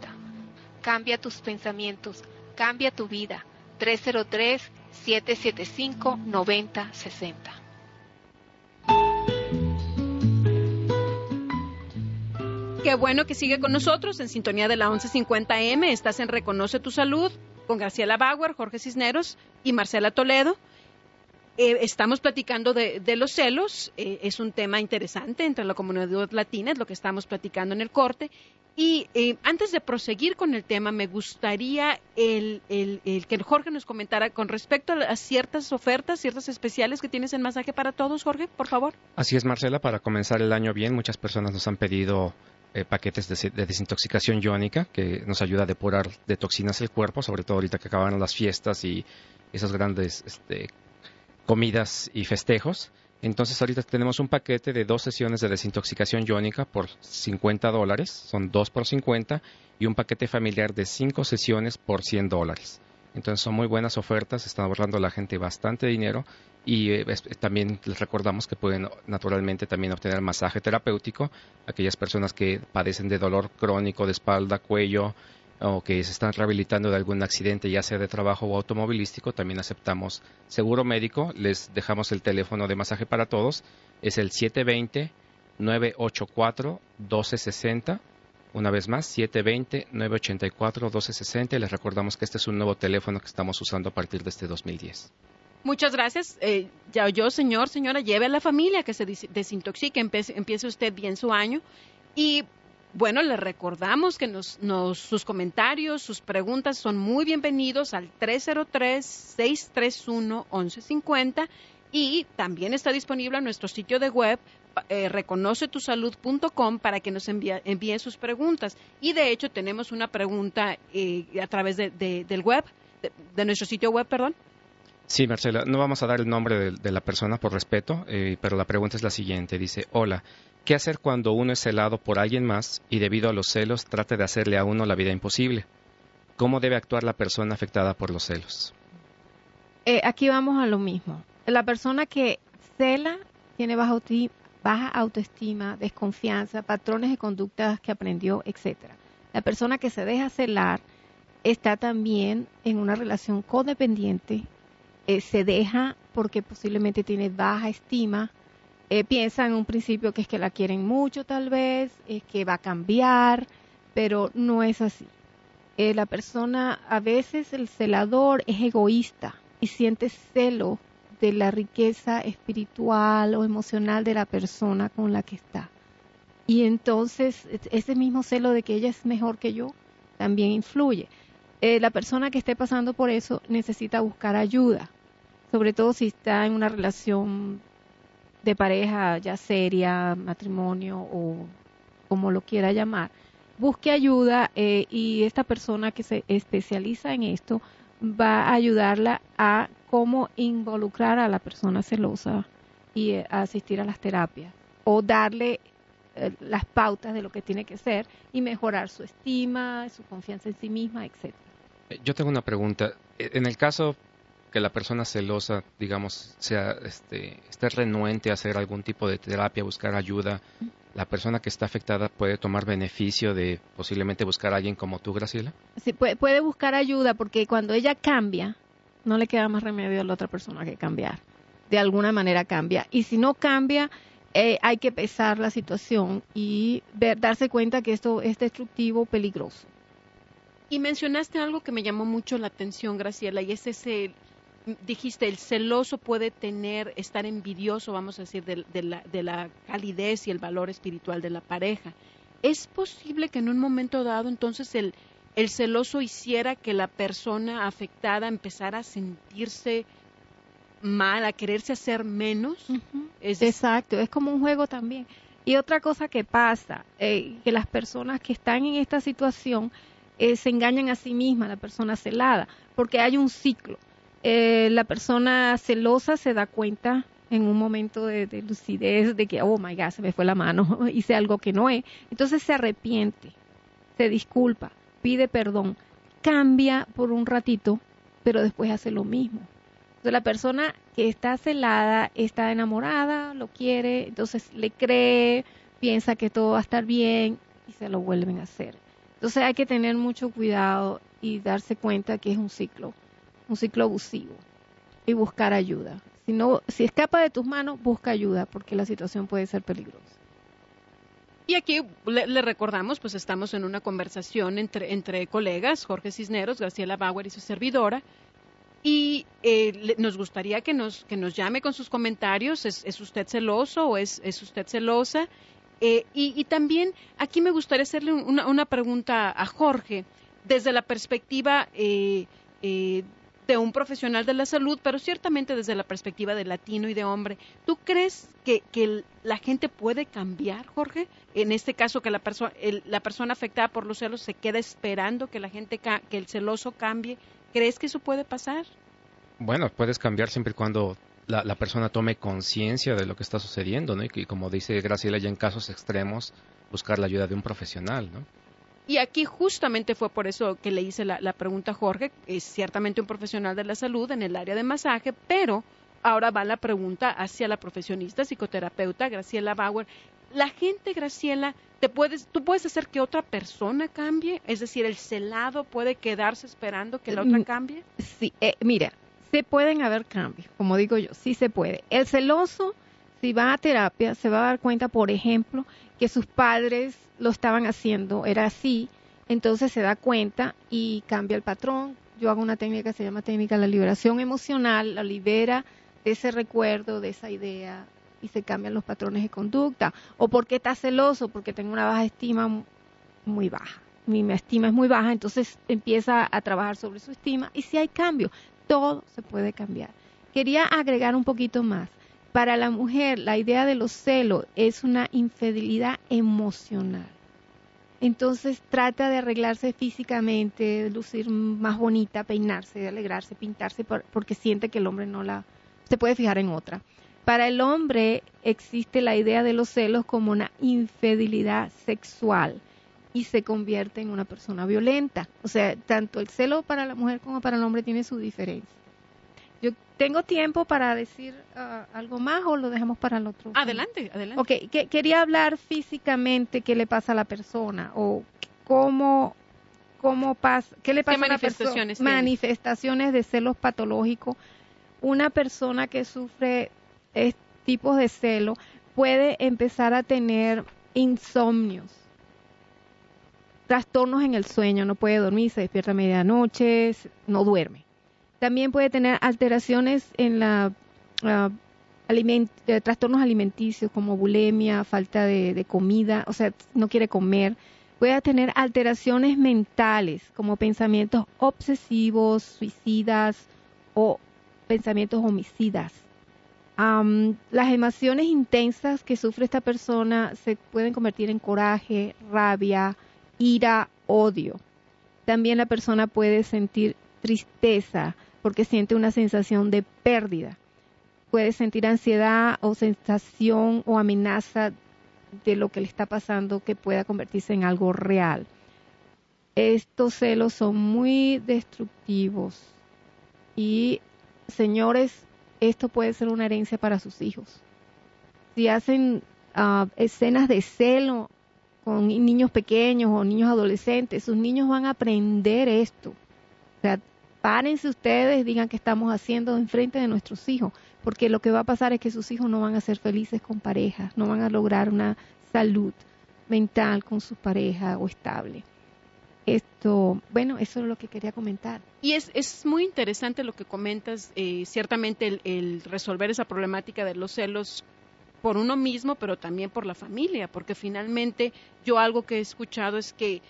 Cambia tus pensamientos, cambia tu vida. 303-775-9060. Qué bueno que sigue con nosotros en sintonía de la 1150M. Estás en Reconoce tu Salud con Graciela Bauer, Jorge Cisneros y Marcela Toledo. Eh, estamos platicando de, los celos, eh, es un tema interesante entre la comunidad latina, es lo que estamos platicando en el corte. Y eh, antes de proseguir con el tema, me gustaría el, el, que Jorge nos comentara con respecto a, ciertas ofertas, ciertas especiales que tienes en masaje para todos, Jorge, por favor. Así es, Marcela, para comenzar el año bien, muchas personas nos han pedido eh, paquetes de, desintoxicación iónica que nos ayuda a depurar de toxinas el cuerpo, sobre todo ahorita que acaban las fiestas y esas grandes este, comidas y festejos. Entonces ahorita tenemos un paquete de dos sesiones de desintoxicación iónica por 50 dólares, son dos por 50, y un paquete familiar de cinco sesiones por 100 dólares. Entonces son muy buenas ofertas, están ahorrando la gente bastante dinero y eh, también les recordamos que pueden naturalmente también obtener masaje terapéutico, aquellas personas que padecen de dolor crónico de espalda, cuello o que se están rehabilitando de algún accidente, ya sea de trabajo o automovilístico, también aceptamos seguro médico. Les dejamos el teléfono de masaje para todos, es el 720 984 1260 una vez más, 720-984-1260. Les recordamos que este es un nuevo teléfono que estamos usando a partir de este 2010. Muchas gracias. Eh, ya yo, señor, señora, lleve a la familia que se desintoxique, empiece, usted bien su año. Y bueno, le recordamos que sus comentarios, sus preguntas son muy bienvenidos al 303-631-1150 y también está disponible en nuestro sitio de web eh, reconocetusalud.com para que nos envíe, envíen sus preguntas. Y de hecho tenemos una pregunta eh, a través de, del web, de nuestro sitio web, perdón. Sí, Marcela, no vamos a dar el nombre de, la persona por respeto, eh, pero la pregunta es la siguiente. Dice, hola, ¿qué hacer cuando uno es celado por alguien más y debido a los celos trate de hacerle a uno la vida imposible? ¿Cómo debe actuar la persona afectada por los celos? Eh, aquí vamos a lo mismo. La persona que cela tiene baja, baja autoestima, desconfianza, patrones de conductas que aprendió, etc. La persona que se deja celar está también en una relación codependiente eh, se deja porque posiblemente tiene baja estima, eh, piensa en un principio que es que la quieren mucho tal vez, es que va a cambiar, pero no es así. Eh, la persona, a veces el celador es egoísta y siente celo de la riqueza espiritual o emocional de la persona con la que está. Y entonces ese mismo celo de que ella es mejor que yo, también influye. Eh, la persona que esté pasando por eso necesita buscar ayuda, sobre todo si está en una relación de pareja ya seria, matrimonio o como lo quiera llamar. Busque ayuda eh, y esta persona que se especializa en esto va a ayudarla a cómo involucrar a la persona celosa y eh, asistir a las terapias o darle eh, las pautas de lo que tiene que ser y mejorar su estima, su confianza en sí misma, etc. Eh, yo tengo una pregunta. En el caso que la persona celosa, digamos, sea, este, esté renuente a hacer algún tipo de terapia, buscar ayuda, la persona que está afectada puede tomar beneficio de posiblemente buscar a alguien como tú, Graciela? Sí, puede, puede buscar ayuda porque cuando ella cambia, no le queda más remedio a la otra persona que cambiar. De alguna manera cambia. Y si no cambia, eh, hay que pesar la situación y ver, darse cuenta que esto es destructivo, peligroso. Y mencionaste algo que me llamó mucho la atención, Graciela, y es ese, dijiste, el celoso puede tener, estar envidioso, vamos a decir, de, la, de la calidez y el valor espiritual de la pareja. ¿Es posible que en un momento dado entonces el, el celoso hiciera que la persona afectada empezara a sentirse mal, a quererse hacer menos. Exacto, es como un juego también. Y otra cosa que pasa, eh, que las personas que están en esta situación eh, se engañan a sí mismas, la persona celada, porque hay un ciclo. Eh, la persona celosa se da cuenta en un momento de, de, lucidez de que, oh my God, se me fue la mano, [LAUGHS] hice algo que no es. Entonces se arrepiente, se disculpa, pide perdón, cambia por un ratito, pero después hace lo mismo. Entonces la persona que está celada está enamorada, lo quiere, entonces le cree, piensa que todo va a estar bien y se lo vuelven a hacer. Entonces hay que tener mucho cuidado y darse cuenta que es un ciclo, un ciclo abusivo y buscar ayuda. Si no, si escapa de tus manos, busca ayuda porque la situación puede ser peligrosa. Y aquí le, recordamos, pues estamos en una conversación entre, entre colegas, Jorge Cisneros, Graciela Bauer y su servidora, y eh, nos gustaría que nos, que nos llame con sus comentarios, ¿es, usted celoso o es, es usted celosa? Eh, y, también aquí me gustaría hacerle una, una, pregunta a Jorge, desde la perspectiva eh, de un profesional de la salud, pero ciertamente desde la perspectiva de latino y de hombre. ¿Tú crees que, que la gente puede cambiar, Jorge? En este caso, que la, persona la persona afectada por los celos se queda esperando que la gente, que el celoso cambie. ¿Crees que eso puede pasar? Bueno, puedes cambiar siempre y cuando la, la persona tome conciencia de lo que está sucediendo, ¿no? Y, como dice Graciela, ya en casos extremos, buscar la ayuda de un profesional, ¿no? Y aquí justamente fue por eso que le hice la, pregunta a Jorge, es ciertamente un profesional de la salud en el área de masaje, pero ahora va la pregunta hacia la profesionista psicoterapeuta Graciela Bauer. La gente, Graciela, te puedes, tú puedes hacer que otra persona cambie, es decir, el celado puede quedarse esperando que la otra mm, cambie. Sí, eh, mira, se pueden haber cambios, como digo yo, sí se puede. El celoso, si va a terapia, se va a dar cuenta, por ejemplo, que sus padres lo estaban haciendo, era así, entonces se da cuenta y cambia el patrón. Yo hago una técnica que se llama técnica de la liberación emocional, la libera de ese recuerdo, de esa idea y se cambian los patrones de conducta. O porque está celoso, porque tengo una baja estima muy baja. Mi estima es muy baja, entonces empieza a trabajar sobre su estima y si hay cambio, todo se puede cambiar. Quería agregar un poquito más. Para la mujer, la idea de los celos es una infidelidad emocional. Entonces trata de arreglarse físicamente, lucir más bonita, peinarse, alegrarse, pintarse, porque siente que el hombre no la se puede fijar en otra. Para el hombre existe la idea de los celos como una infidelidad sexual y se convierte en una persona violenta. O sea, tanto el celo para la mujer como para el hombre tiene su diferencia. Yo tengo tiempo para decir ah, algo más o lo dejamos para el otro. Adelante, adelante. Ok, que, quería hablar físicamente qué le pasa a la persona o cómo, cómo pasa, qué le pasa a la persona. Manifestaciones de celos patológicos. Una persona que sufre tipos de celo puede empezar a tener insomnios, trastornos en el sueño, no puede dormir, se despierta a medianoche, no duerme también puede tener alteraciones en la uh, trastornos alimenticios como bulimia, falta de, comida, o sea, no quiere comer, pueda tener alteraciones mentales como pensamientos obsesivos, suicidas o pensamientos homicidas. las emociones intensas que sufre esta persona se pueden convertir en coraje, rabia, ira, odio. También la persona puede sentir tristeza porque siente una sensación de pérdida. Puede sentir ansiedad o sensación o amenaza de lo que le está pasando que pueda convertirse en algo real. Estos celos son muy destructivos y, señores, esto puede ser una herencia para sus hijos. Si hacen ah, escenas de celo con niños pequeños o niños adolescentes, sus niños van a aprender esto. O sea, párense ustedes, digan qué estamos haciendo en frente de nuestros hijos, porque lo que va a pasar es que sus hijos no van a ser felices con pareja, no van a lograr una salud mental con su pareja o estable. Esto, bueno, eso es lo que quería comentar. Y es, es muy interesante lo que comentas, eh, ciertamente el resolver esa problemática de los celos por uno mismo, pero también por la familia, porque finalmente yo algo que he escuchado es que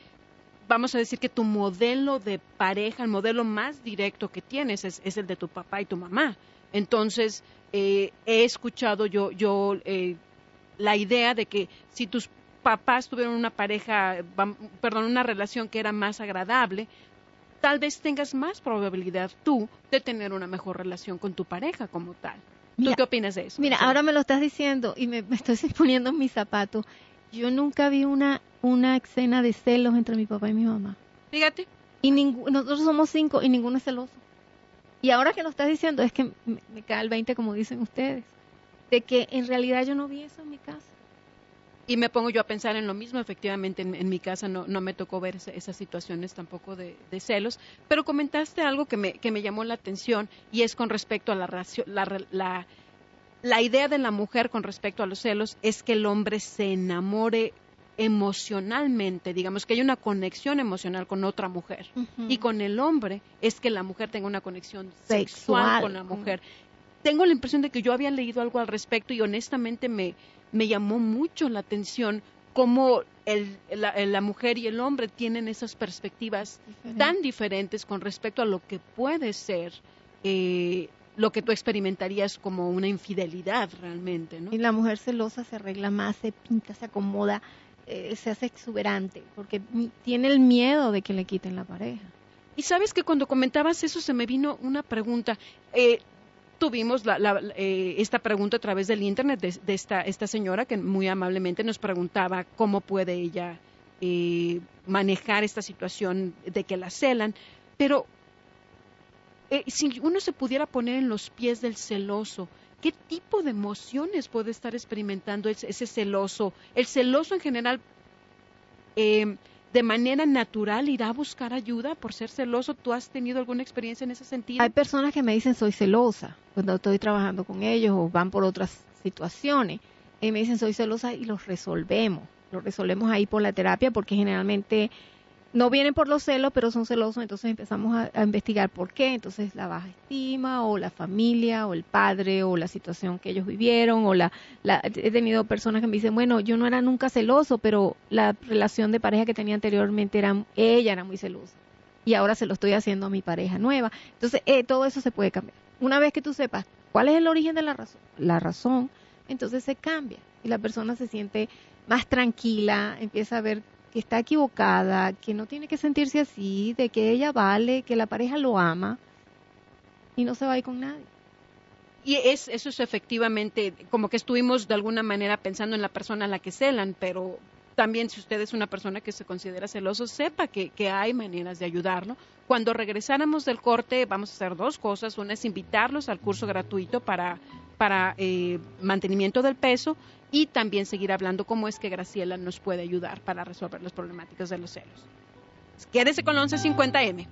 vamos a decir que tu modelo de pareja, el modelo más directo que tienes es, es el de tu papá y tu mamá. Entonces, eh, he escuchado yo, yo eh, la idea de que si tus papás tuvieron una pareja, perdón, una relación que era más agradable, tal vez tengas más probabilidad tú de tener una mejor relación con tu pareja como tal. ¿Tú qué opinas de eso? Mira, ahora me lo estás diciendo y me, estoy [LAUGHS] poniendo en mis zapatos. Yo nunca vi una, una escena de celos entre mi papá y mi mamá. Fíjate. Y nosotros somos cinco y ninguno es celoso. Y ahora que lo estás diciendo es que me, me cae el 20 como dicen ustedes, de que en realidad yo no vi eso en mi casa. Y me pongo yo a pensar en lo mismo, efectivamente en, mi casa no, no, me tocó ver esas situaciones tampoco de, celos, pero comentaste algo que me, que me llamó la atención y es con respecto a la, la, la, la idea de la mujer con respecto a los celos es que el hombre se enamore emocionalmente, digamos que hay una conexión emocional con otra mujer y con el hombre es que la mujer tenga una conexión sexual, con la mujer. Tengo la impresión de que yo había leído algo al respecto y honestamente me, me llamó mucho la atención cómo el, la, mujer y el hombre tienen esas perspectivas tan diferentes con respecto a lo que puede ser eh, lo que tú experimentarías como una infidelidad realmente, ¿no? Y la mujer celosa se arregla más, se pinta, se acomoda, eh, se hace exuberante, porque tiene el miedo de que le quiten la pareja. Y sabes que cuando comentabas eso se me vino una pregunta. Eh, tuvimos eh, esta pregunta a través del internet de, esta, esta, señora que muy amablemente nos preguntaba cómo puede ella manejar esta situación de que la celan. Pero si uno se pudiera poner en los pies del celoso, ¿Qué tipo de emociones puede estar experimentando ese, celoso? El celoso en general, eh, de manera natural, irá a buscar ayuda por ser celoso. ¿Tú has tenido alguna experiencia en ese sentido? Hay personas que me dicen soy celosa cuando estoy trabajando con ellos o van por otras situaciones. Y me dicen soy celosa y los resolvemos. Los resolvemos ahí por la terapia porque generalmente no vienen por los celos, pero son celosos, entonces empezamos a, investigar por qué. Entonces la baja estima o la familia o el padre o la situación que ellos vivieron o la, he tenido personas que me dicen, bueno, yo no era nunca celoso, pero la relación de pareja que tenía anteriormente era ella era muy celosa y ahora se lo estoy haciendo a mi pareja nueva. Entonces eh, todo eso se puede cambiar. Una vez que tú sepas cuál es el origen de la razón, la razón, entonces se cambia y la persona se siente más tranquila, empieza a ver que está equivocada, que no tiene que sentirse así, de que ella vale, que la pareja lo ama y no se va a ir con nadie. Y es, eso es efectivamente, como que estuvimos de alguna manera pensando en la persona a la que celan, pero también si usted es una persona que se considera celoso, sepa que, que, hay maneras de ayudarlo. Cuando regresáramos del corte, vamos a hacer dos cosas. Una es invitarlos al curso gratuito para, para eh, mantenimiento del peso y también seguir hablando cómo es que Graciela nos puede ayudar para resolver las problemáticas de los celos. Quédese con 1150M.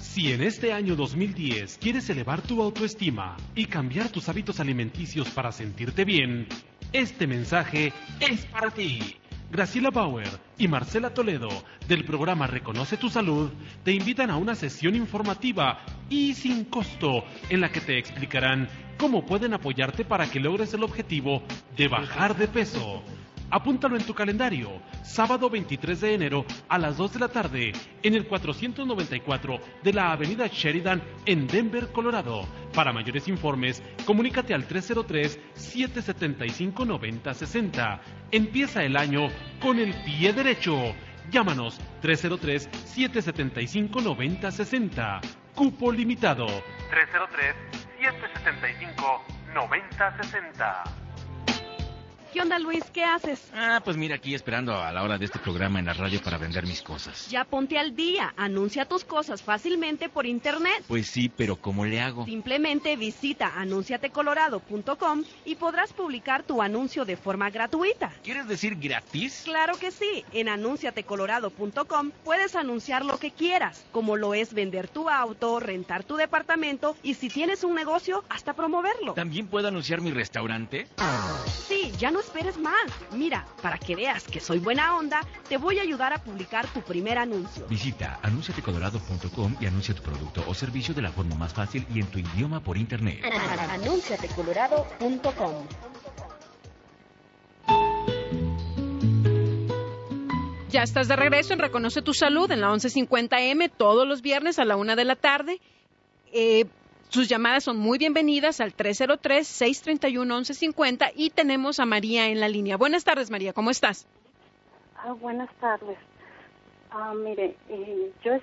Si en este año 2010 quieres elevar tu autoestima y cambiar tus hábitos alimenticios para sentirte bien, este mensaje es para ti. Graciela Bauer y Marcela Toledo del programa Reconoce tu Salud te invitan a una sesión informativa y sin costo en la que te explicarán cómo pueden apoyarte para que logres el objetivo de bajar de peso. Apúntalo en tu calendario. Sábado 23 de enero a las 2 de la tarde en el 494 de la Avenida Sheridan en Denver, Colorado. Para mayores informes, comunícate al 303-775-9060. Empieza el año con el pie derecho. Llámanos 303-775-9060. Cupo limitado. 303-775-9060. ¿Qué onda, Luis? ¿Qué haces? Ah, pues mira, aquí esperando a la hora de este programa en la radio para vender mis cosas. Ya ponte al día. Anuncia tus cosas fácilmente por internet. Pues sí, pero ¿cómo le hago? Simplemente visita anunciatecolorado.com y podrás publicar tu anuncio de forma gratuita. ¿Quieres decir gratis? Claro que sí. En anunciatecolorado.com puedes anunciar lo que quieras, como lo es vender tu auto, rentar tu departamento y si tienes un negocio, hasta promoverlo. ¿También puedo anunciar mi restaurante? Sí, ya no esperes más. Mira, para que veas que soy buena onda, te voy a ayudar a publicar tu primer anuncio. Visita anunciatecolorado.com y anuncia tu producto o servicio de la forma más fácil y en tu idioma por internet. Anunciatecolorado.com Ya estás de regreso en Reconoce tu Salud en la 1150M todos los viernes a la una de la tarde. Eh, sus llamadas son muy bienvenidas al 303-631-1150 y tenemos a María en la línea. Buenas tardes, María, ¿cómo estás? Ah, buenas tardes. Ah, mire, eh, yo he,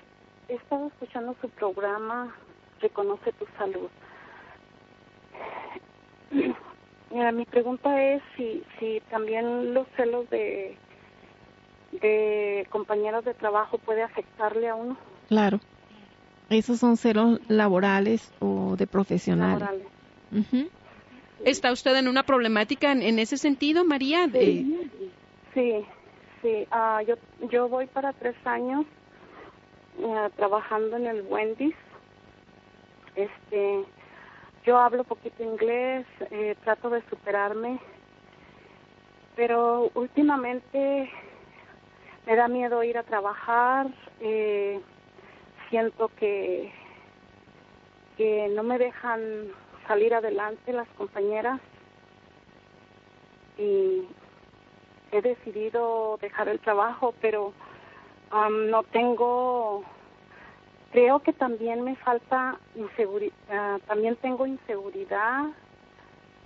estado escuchando su programa Reconoce tu Salud. [CLEARS THROAT] Mira, mi pregunta es si, si también los celos de, de compañeros de trabajo puede afectarle a uno. Claro. Esos son celos laborales o de profesionales. ¿Está usted en una problemática en, ese sentido, María? Sí, sí. Ah, yo, yo voy para tres años eh, trabajando en el Wendy's. Este, yo hablo poquito inglés, eh, trato de superarme, pero últimamente me da miedo ir a trabajar. Eh, siento que, que no me dejan salir adelante las compañeras y he decidido dejar el trabajo, pero no tengo, creo que también me falta inseguridad, ah, también tengo inseguridad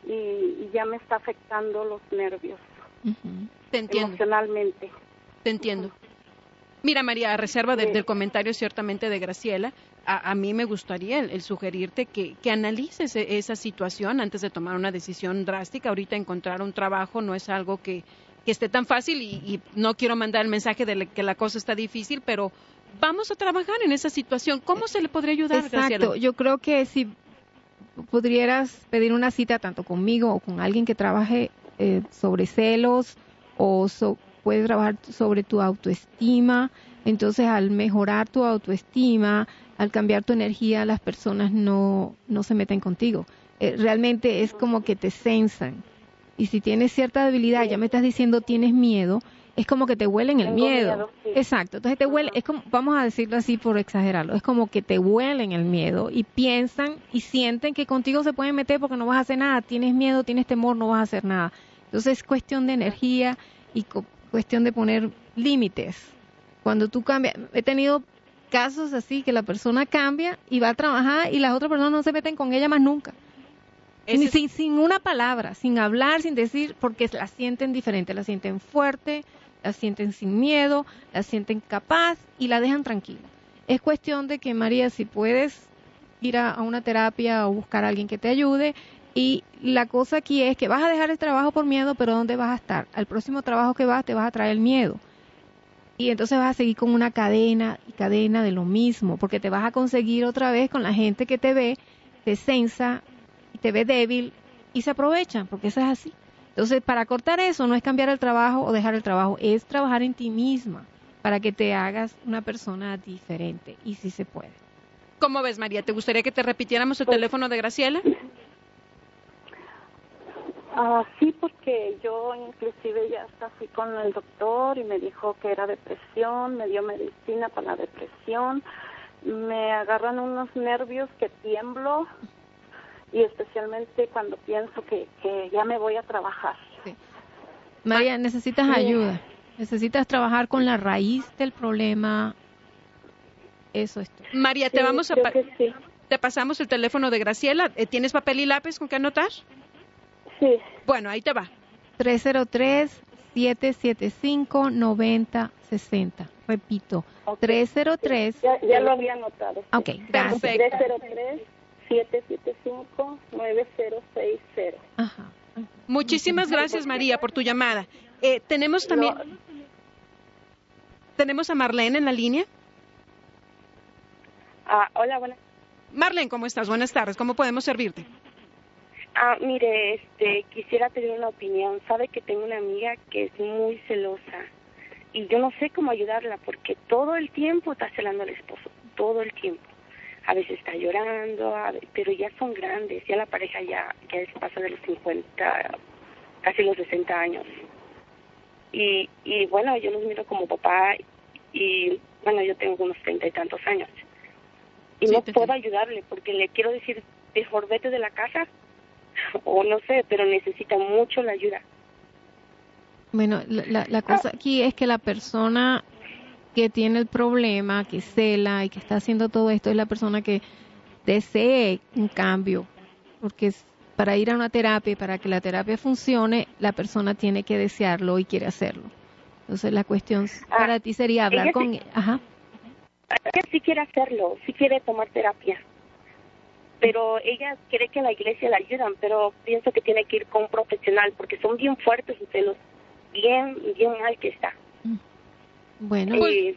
y, ya me está afectando los nervios. Te entiendo. Emocionalmente. Te entiendo. Mira, María, a reserva del comentario ciertamente de Graciela, a, mí me gustaría el, sugerirte que, que, analices e, esa situación antes de tomar una decisión drástica. Ahorita encontrar un trabajo no es algo que, esté tan fácil y, no quiero mandar el mensaje de que la cosa está difícil, pero vamos a trabajar en esa situación. ¿Cómo se le podría ayudar, Exacto. Yo creo que si pudieras pedir una cita tanto conmigo o con alguien que trabaje eh, sobre celos o puedes trabajar sobre tu autoestima. Entonces, al mejorar tu autoestima, al cambiar tu energía, las personas no, no se meten contigo. Eh, realmente es como que te censan. Y si tienes cierta debilidad, ya me estás diciendo tienes miedo, es como que te huelen el miedo. Exacto. Entonces te huele, es como, vamos a decirlo así por exagerarlo, es como que te huelen el miedo y piensan y sienten que contigo se pueden meter porque no vas a hacer nada. Tienes miedo, tienes temor, no vas a hacer nada. Entonces es cuestión de energía y cuestión de poner límites. Cuando tú cambias, he tenido casos así que la persona cambia y va a trabajar y las otras personas no se meten con ella más nunca. sin, sin una palabra, sin hablar, sin decir, porque la sienten diferente, la sienten fuerte, la sienten sin miedo, la sienten capaz y la dejan tranquila. Es cuestión de que María, si puedes ir a, a una terapia o buscar a alguien que te ayude, y la cosa aquí es que vas a dejar el trabajo por miedo, pero ¿dónde vas a estar? Al próximo trabajo que vas te vas a traer el miedo. Y entonces vas a seguir con una cadena y cadena de lo mismo, porque te vas a conseguir otra vez con la gente que te ve, te censa, te ve débil y se aprovechan, porque eso es así. Entonces, para cortar eso no es cambiar el trabajo o dejar el trabajo, es trabajar en ti misma para que te hagas una persona diferente y si se puede. ¿Cómo ves, María? ¿Te gustaría que te repitiéramos el teléfono de Graciela? Ah, sí, porque yo inclusive ya hasta fui con el doctor y me dijo que era depresión, me dio medicina para la depresión, me agarran unos nervios que tiemblo y especialmente cuando pienso que, que ya me voy a trabajar. María, necesitas ayuda. Necesitas trabajar con la raíz del problema. Eso es todo. María, te vamos a te pasamos el teléfono de Graciela. Eh, ¿Tienes papel y lápiz con qué anotar? Sí. Bueno, ahí te va. 303-775-9060. Repito, 303. Ya, ya, lo había anotado. Ok, gracias. 303-775-9060. Ajá. Muchísimas gracias, María, por tu llamada. Eh, tenemos también. ¿Tenemos a Marlene en la línea? Ah, hola, buenas. Marlene, ¿cómo estás? Buenas tardes. ¿Cómo podemos servirte? Ah, mire, este, quisiera tener una opinión. Sabe que tengo una amiga que es muy celosa y yo no sé cómo ayudarla porque todo el tiempo está celando al esposo, todo el tiempo. A veces está llorando, pero ya son grandes, ya la pareja ya, ya pasa de los 50, casi los 60 años. Y, y bueno, yo los miro como papá y bueno, yo tengo unos treinta y tantos años. Y no puedo ayudarle porque le quiero decir, mejor vete de la casa o no sé, pero necesita mucho la ayuda. Bueno, la, la cosa ah. aquí es que la persona que tiene el problema, que cela y que está haciendo todo esto es la persona que desee un cambio, porque para ir a una terapia y para que la terapia funcione, la persona tiene que desearlo y quiere hacerlo. Entonces la cuestión ah, para ti sería hablar con... Ajá. Ella sí quiere hacerlo, sí quiere tomar terapia, pero ella cree que la iglesia la ayudan, pero pienso que tiene que ir con un profesional porque son bien fuertes sus celos, bien, bien mal que está. Mm. Bueno, pues,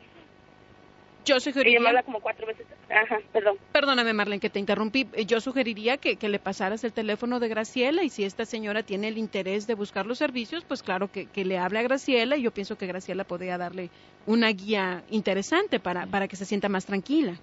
yo sugeriría... como cuatro veces. Ajá, perdón. Perdóname, Marlene, que te interrumpí. Eh, yo sugeriría que, que, le pasaras el teléfono de Graciela y si esta señora tiene el interés de buscar los servicios, pues claro que, que le hable a Graciela y yo pienso que Graciela podría darle una guía interesante para, para que se sienta más tranquila.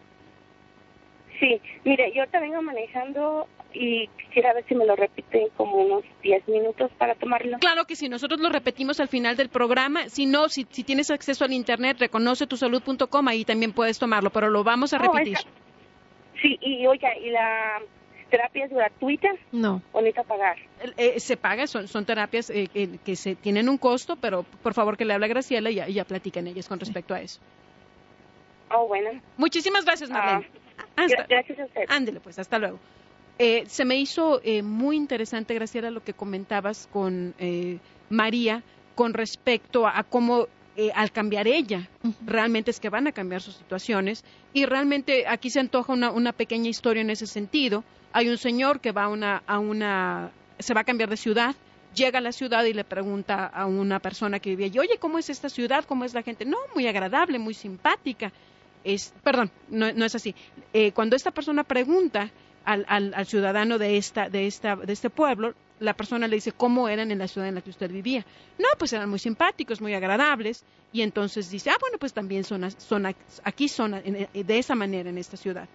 Sí, mire, yo ahorita vengo manejando y quisiera ver si me lo repiten como unos 10 minutos para tomarlo. Claro que sí, nosotros lo repetimos al final del programa. Si no, si, si tienes acceso al internet, reconoce tu salud.com, ahí también puedes tomarlo, pero lo vamos a repetir. Sí, y oiga, ¿y la terapia es gratuita? No. ¿O necesita pagar? Eh, se paga, son, son terapias eh, que se tienen un costo, pero por favor que le hable a Graciela y ya, ya platiquen ellas con respecto a eso. Oh, bueno. Muchísimas gracias, Marlene. Ah, gracias a usted. Ándele, pues, hasta luego. Eh, se me hizo eh, muy interesante, Graciela, lo que comentabas con eh, María con respecto a, cómo al cambiar ella, realmente es que van a cambiar sus situaciones y realmente aquí se antoja una, una pequeña historia en ese sentido. Hay un señor que va a una, a una, se va a cambiar de ciudad, llega a la ciudad y le pregunta a una persona que vivía allí, oye, ¿cómo es esta ciudad? ¿Cómo es la gente? No, muy agradable, muy simpática. Es, perdón, no, es así. cuando esta persona pregunta, al, al, ciudadano de, esta, de, esta, de este pueblo, la persona le dice cómo eran en la ciudad en la que usted vivía. No, pues eran muy simpáticos, muy agradables. Y entonces dice, ah, bueno, pues también son, aquí son de esa manera en esta ciudad.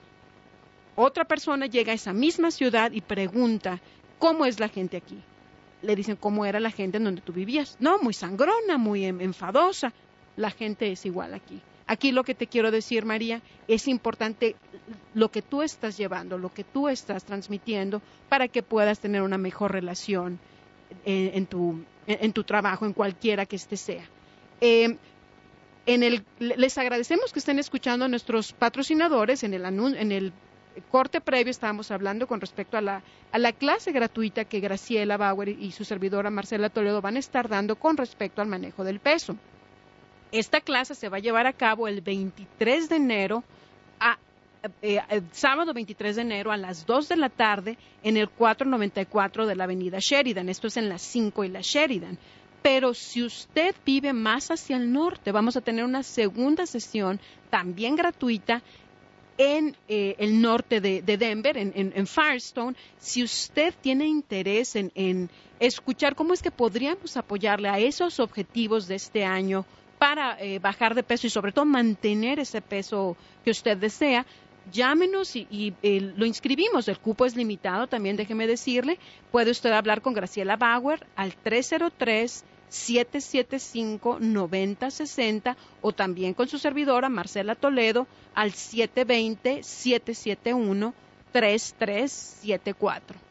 Otra persona llega a esa misma ciudad y pregunta, ¿cómo es la gente aquí? Le dicen, ¿cómo era la gente en donde tú vivías? No, muy sangrona, muy enfadosa. La gente es igual aquí. Aquí lo que te quiero decir, María, es importante lo que tú estás llevando, lo que tú estás transmitiendo para que puedas tener una mejor relación en, tu, en tu, trabajo, en cualquiera que este sea. Eh, en el, les agradecemos que estén escuchando a nuestros patrocinadores. En el, en el corte previo estábamos hablando con respecto a la, a la clase gratuita que Graciela Bauer y su servidora Marcela Toledo van a estar dando con respecto al manejo del peso. Esta clase se va a llevar a cabo el 23 de enero a eh, eh, sábado 23 de enero a las 2 de la tarde en el 494 de la avenida Sheridan. Esto es en las 5 y la Sheridan. Pero si usted vive más hacia el norte, vamos a tener una segunda sesión también gratuita en eh, el norte de, Denver, en, Firestone. Si usted tiene interés en escuchar cómo es que podríamos apoyarle a esos objetivos de este año para eh, bajar de peso y sobre todo mantener ese peso que usted desea, llámenos y, eh, lo inscribimos. El cupo es limitado, también déjeme decirle. Puede usted hablar con Graciela Bauer al 303 775 9060 o también con su servidora Marcela Toledo al 720 771 3374.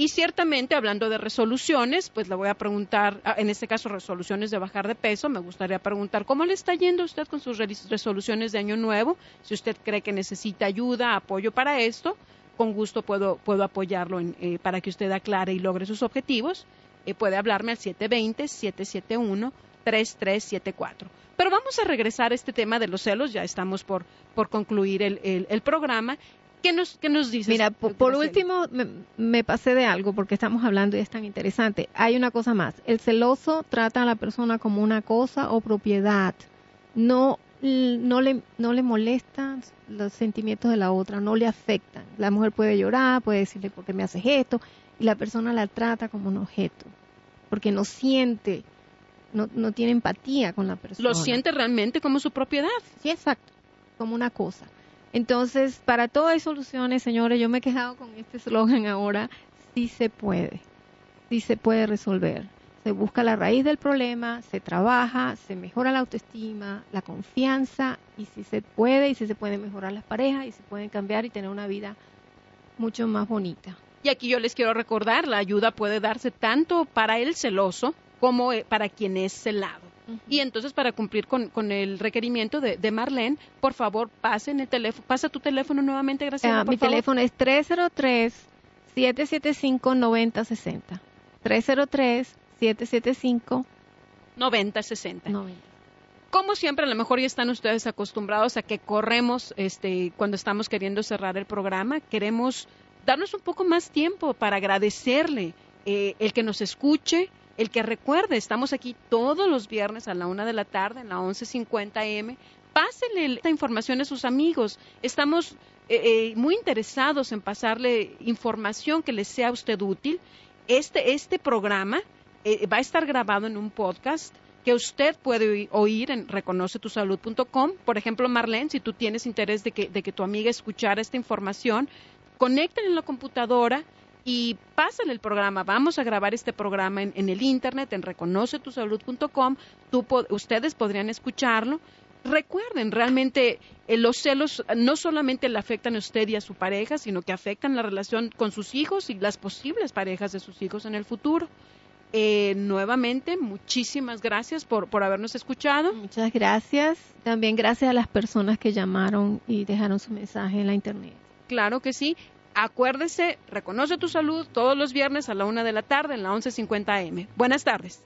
Y ciertamente, hablando de resoluciones, pues le voy a preguntar, ah, en este caso resoluciones de bajar de peso, me gustaría preguntar cómo le está yendo usted con sus resoluciones de año nuevo, si usted cree que necesita ayuda, apoyo para esto, con gusto puedo, puedo apoyarlo eh, para que usted aclare y logre sus objetivos. Eh, puede hablarme al 720-771-3374. Pero vamos a regresar a este tema de los celos, ya estamos por, por concluir el, el, programa. ¿Qué nos, qué nos dices? Mira, por, último, me, pasé de algo porque estamos hablando y es tan interesante. Hay una cosa más. El celoso trata a la persona como una cosa o propiedad. No, no, le, no le molestan los sentimientos de la otra, no le afectan. La mujer puede llorar, puede decirle, ¿por qué me haces esto? Y la persona la trata como un objeto, porque no siente no, no tiene empatía con la persona. Lo siente realmente como su propiedad. Sí, exacto, como una cosa. Entonces, para todo hay soluciones, señores. Yo me he quejado con este eslogan ahora. Sí se puede, sí se puede resolver. Se busca la raíz del problema, se trabaja, se mejora la autoestima, la confianza y si se puede y si se pueden mejorar las parejas y se pueden cambiar y tener una vida mucho más bonita. Y aquí yo les quiero recordar, la ayuda puede darse tanto para el celoso como eh, para quien es celado. Y entonces, para cumplir con, el requerimiento de, de, Marlene, por favor, pasen el teléfono, pasa tu teléfono nuevamente, gracias. Ah, mi teléfono es 303-775-9060. 303-775-9060. Como siempre, a lo mejor ya están ustedes acostumbrados a que corremos este, cuando estamos queriendo cerrar el programa. Queremos darnos un poco más tiempo para agradecerle eh, el que nos escuche, el que recuerde, estamos aquí todos los viernes a la una de la tarde en la 11.50 M. Pásenle esta información a sus amigos. Estamos eh, eh, muy interesados en pasarle información que les sea a usted útil. Este, este programa eh, va a estar grabado en un podcast que usted puede oír en reconocetusalud.com. Por ejemplo, Marlene, si tú tienes interés de que, de que tu amiga escuchara esta información, conecten en la computadora, y pásale el programa. Vamos a grabar este programa en, el internet, en reconocetusalud.com. ustedes podrían escucharlo. Recuerden, realmente eh, los celos no solamente le afectan a usted y a su pareja, sino que afectan la relación con sus hijos y las posibles parejas de sus hijos en el futuro. Eh, nuevamente, muchísimas gracias por, por habernos escuchado. Muchas gracias. También gracias a las personas que llamaron y dejaron su mensaje en la internet. Claro que sí. Acuérdese, reconoce tu salud todos los viernes a la una de la tarde en la 11.50 AM. Buenas tardes.